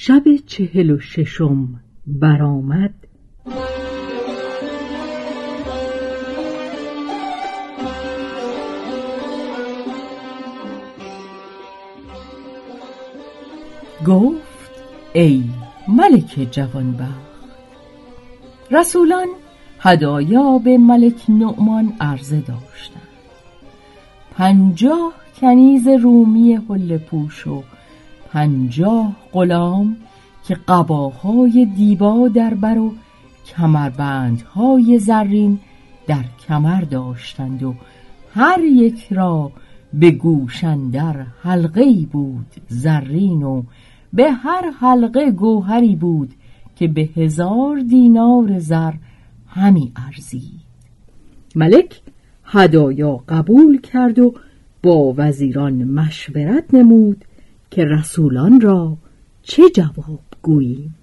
شب چهل و ششم برآمد. گفت ای ملک جوانبخت رسولان هدایا به ملک نعمان عرضه داشتند. پنجاه کنیز رومی حل پوش و پنجاه غلام که قباهای دیبا در بر و کمربندهای زرین در کمر داشتند و هر یک را به گوشن در حلقه بود زرین و به هر حلقه گوهری بود که به هزار دینار زر همی ارزید. ملک هدایا قبول کرد و با وزیران مشورت نمود که رسولان را چه جواب گوییم؟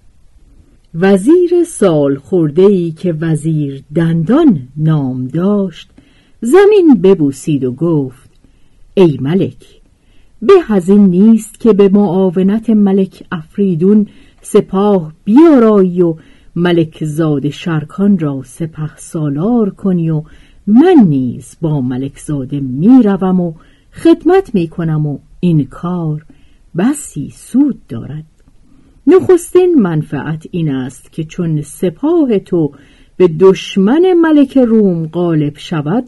وزیر سال ای که وزیر دندان نام داشت زمین ببوسید و گفت ای ملک به از این نیست که به معاونت ملک افریدون سپاه بیارایی و ملک زاد شرکان را سپه سالار کنی و من نیز با ملک زاده می‌روم و خدمت می‌کنم و این کار بسی سود دارد. نخستین منفعت این است که چون سپاه تو به دشمن ملک روم غالب شود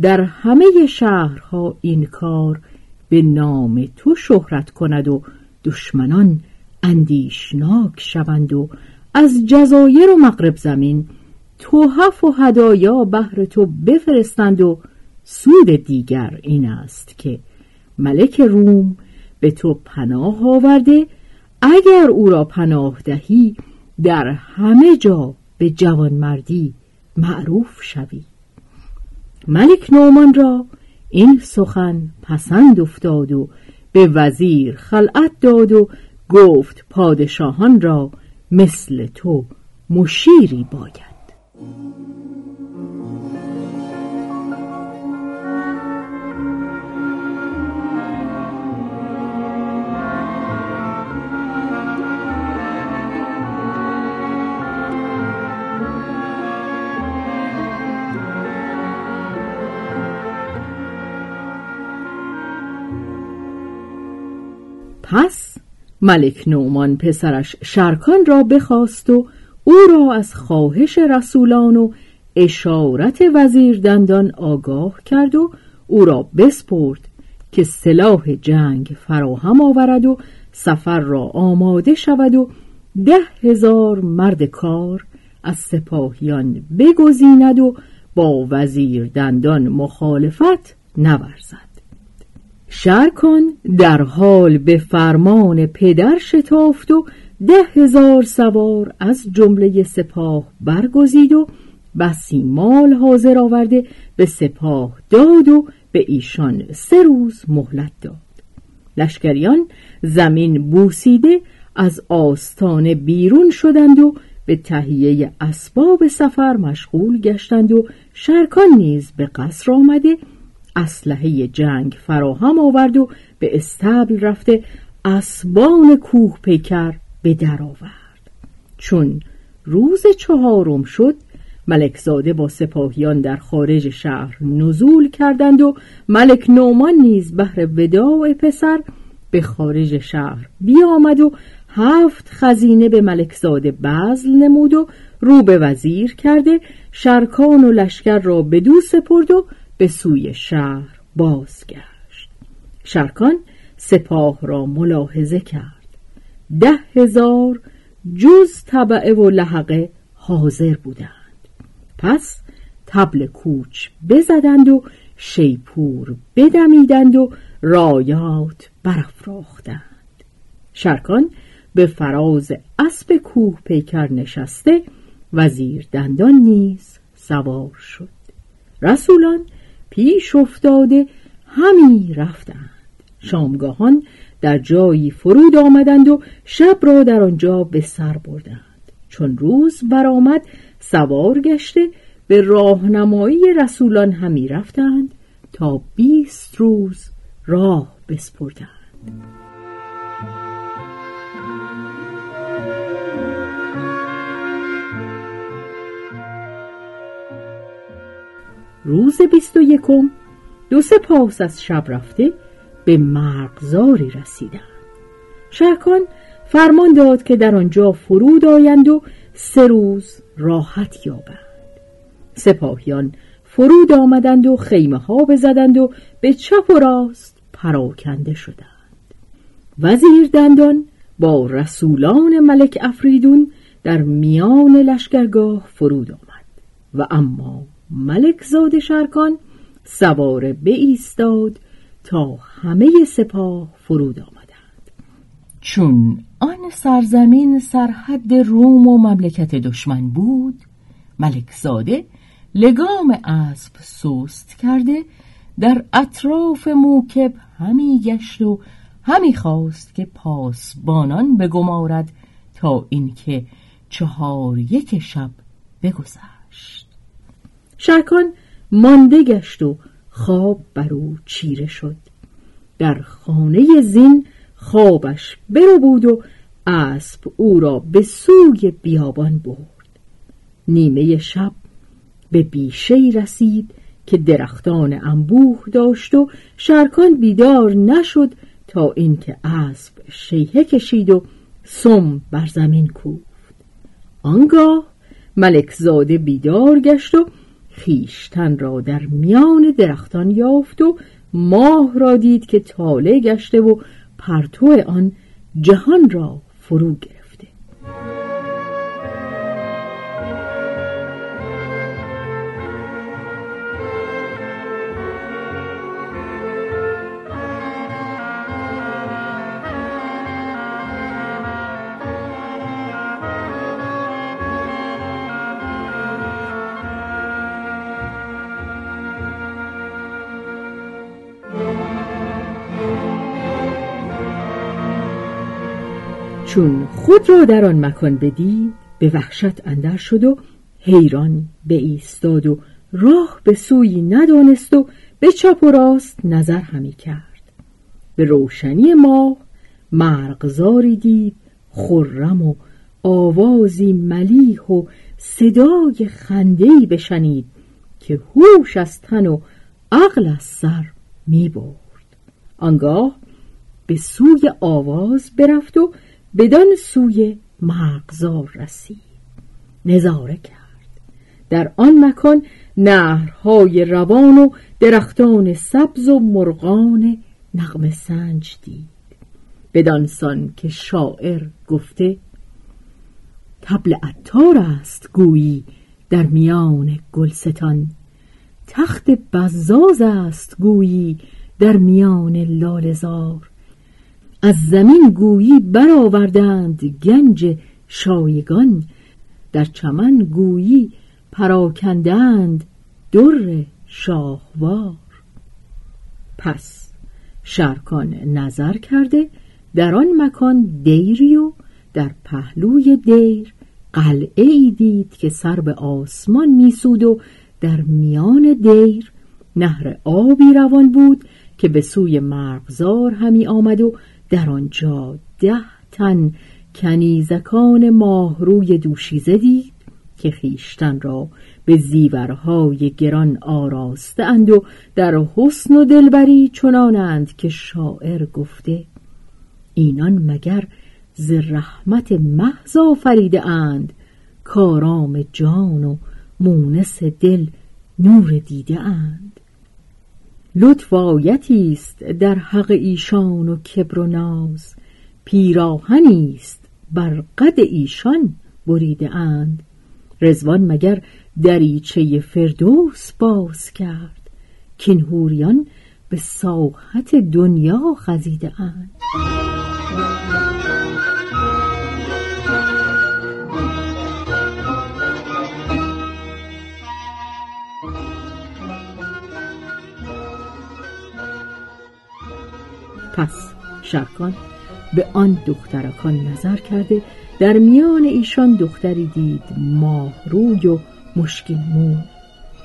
در همه شهرها این کار به نام تو شهرت کند و دشمنان اندیشناک شوند و از جزایر و مغرب زمین توحف و هدایا بهر تو بفرستند و سود دیگر این است که ملک روم به تو پناه آورده اگر او را پناه دهی در همه جا به جوانمردی معروف شوی. ملک نومان را این سخن پسند افتاد و به وزیر خلعت داد و گفت پادشاهان را مثل تو مشیری باید. پس ملک نومان پسرش شرکان را بخواست و او را از خواهش رسولان و اشارت وزیر دندان آگاه کرد و او را بسپرد که سلاح جنگ فراهم آورد و سفر را آماده شود و ده هزار مرد کار از سپاهیان بگزیند و با وزیر دندان مخالفت نورزد. شرکان در حال به فرمان پدر شتافت و ده هزار سوار از جمله سپاه برگزید و بسی مال حاضر آورده به سپاه داد و به ایشان سه روز مهلت داد. لشکریان زمین بوسیده از آستانه بیرون شدند و به تهیه اسباب سفر مشغول گشتند و شرکان نیز به قصر آمده اسلحه جنگ فراهم آورد و به استبل رفته اسبان کوه پیکر به در آورد. چون روز چهارم شد ملکزاده با سپاهیان در خارج شهر نزول کردند و ملک نومان نیز بهر وداع پسر به خارج شهر بیامد و هفت خزینه به ملکزاده بزل نمود و رو به وزیر کرده شرکان و لشکر را به دو سپرد و به سوی شهر بازگشت. شرکان سپاه را ملاحظه کرد. ده هزار جز طبعه و لحقه حاضر بودند. پس تبل کوچ بزدند و شیپور بدمیدند و رایات برافراختند. شرکان به فراز اسب کوه پیکر نشسته وزیر دندان نیز سوار شد. رسولان پیش افتاده همی رفتند. شامگاهان در جایی فرود آمدند و شب را در آنجا به سر بردند. چون روز برآمد سوار گشته به راهنمایی رسولان همی رفتند تا بیست روز راه بسپردند. روز بیست و یکم دو سپاس از شب رفته به مرغزاری رسیدند. شرکان فرمان داد که در آنجا فرود آیند و سه روز راحت یابند. سپاهیان فرود آمدند و خیمه ها بزدند و به چپ و راست پراکنده شدند. وزیر دندان با رسولان ملک افریدون در میان لشکرگاه فرود آمد و اما ملک زاد شرکان سواره ایستاد تا همه سپاه فرود آمدند. چون آن سرزمین سرحد روم و مملکت دشمن بود ملک زاده لگام اسب سست کرده در اطراف موکب همی گشت و همی خواست که پاسبانان بگمارد تا اینکه چهار یک شب بگذشت. شرکان مانده گشت و خواب بر او چیره شد. در خانه زین خوابش برو بود و اسب او را به سوی بیابان برد. نیمه شب به بیشه رسید که درختان انبوه داشت و شرکان بیدار نشد تا اینکه اسب شیهه کشید و سم بر زمین کوفت. آنگاه ملک زاده بیدار گشت و خیشتن را در میان درختان یافت و ماه را دید که تاله گشته و پرتو آن جهان را فرو گرفت. چون خود را در آن مکان بدید به وحشت اندر شد و حیران به ایستاد و راه به سوی ندانست و به چپ و راست نظر همی کرد. به روشنی ماه مرغزاری دید خرم و آوازی ملیح و صدای خندهی بشنید که هوش از تن و عقل از سر می برد. آنگاه به سوی آواز برفت و بدان سوی مرغزار رسید. نظاره کرد. در آن مکان نهرهای روان و درختان سبز و مرغان نغم سنج دید. بدانسان که شاعر گفته تبل عطار است گویی در میان گلستان. تخت بزاز است گویی در میان لالزار از زمین گویی برآوردند گنج شایگان. در چمن گویی پراکندند در شاهوار. پس شرکان نظر کرده در آن مکان دیری و در پهلوی دیر قلعه ای دید که سر به آسمان میسود و در میان دیر نهر آبی روان بود که به سوی مرغزار همی آمد و در آنجا ده تن کنیزکان ماهروی دوشیزه دید که خیشتن را به زیورهای گران آراسته اند و در حسن و دلبری چنانند که شاعر گفته اینان مگر ز رحمت محض آفریده اند؟ کارام جان و مونس دل نور دیده اند. لطف آیتی است در حق ایشان و کبر و ناز. پیراهنی است بر قد ایشان بریده اند. رزوان مگر دریچه فردوس باز کرد کین به ساحت دنیا خزیده اند. پس شرکان به آن دخترکان نظر کرده در میان ایشان دختری دید ماه روی و مشکل مو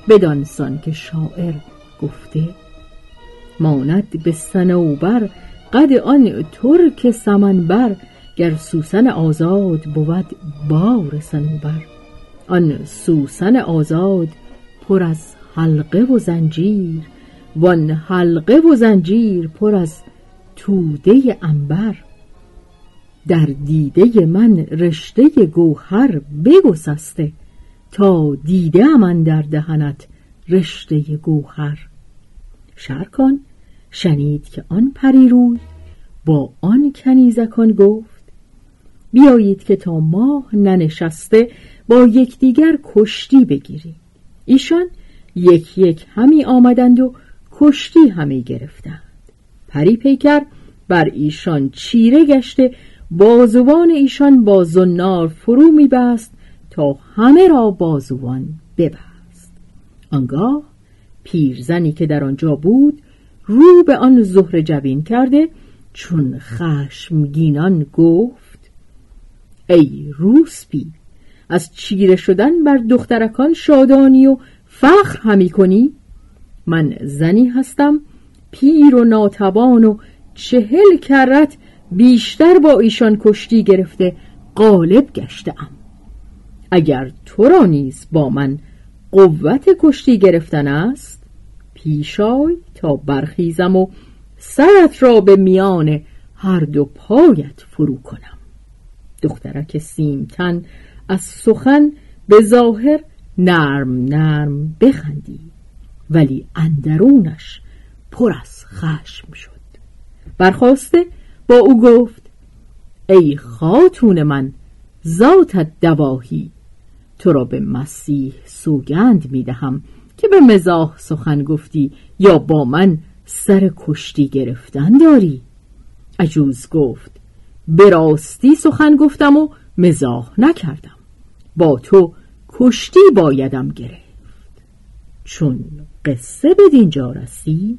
بدانسان که شاعر گفته ماند به سنوبر قد آن ترک سمنبر گر سوسن آزاد بود بار سنوبر آن سوسن آزاد پر از حلقه و زنجیر وان حلقه و زنجیر پر از توده انبر در دیده من رشته گوهر بگسسته تا دیده من در دهنت رشته گوهر. شرکان شنید که آن پریروی با آن کنیزکان گفت بیایید که تا ماه ننشسته با یکدیگر کشتی بگیریم ایشان یک یک همی آمدند و کشتی همی گرفتند. پری پیکر بر ایشان چیره گشته بازوان ایشان با زنار فرو میبست تا همه را بازوان ببست. آنگاه پیرزنی که در آنجا بود رو به آن زهر جوین کرده چون خشمگینان گفت ای روسپی از چیره شدن بر دخترکان شادانی و فخر همی کنی؟ من زنی هستم پیر و ناتوان و چهل کرت بیشتر با ایشان کشتی گرفته غالب گشتم اگر تو را نیز با من قوت کشتی گرفتن است پیشای تا برخیزم و سرت را به میان هر دو پایت فرو کنم. دخترک سیمتن از سخن به ظاهر نرم نرم بخندی ولی اندرونش پر از خشم شد. برخواسته با او گفت ای خاتون من ذاتت دواهی تو را به مسیح سوگند می دهم که به مزاح سخن گفتی یا با من سر کشتی گرفتن داری. عجوز گفت به راستی سخن گفتم و مزاح نکردم. با تو کشتی بایدم گرفت. چون قصه به دینجا رسید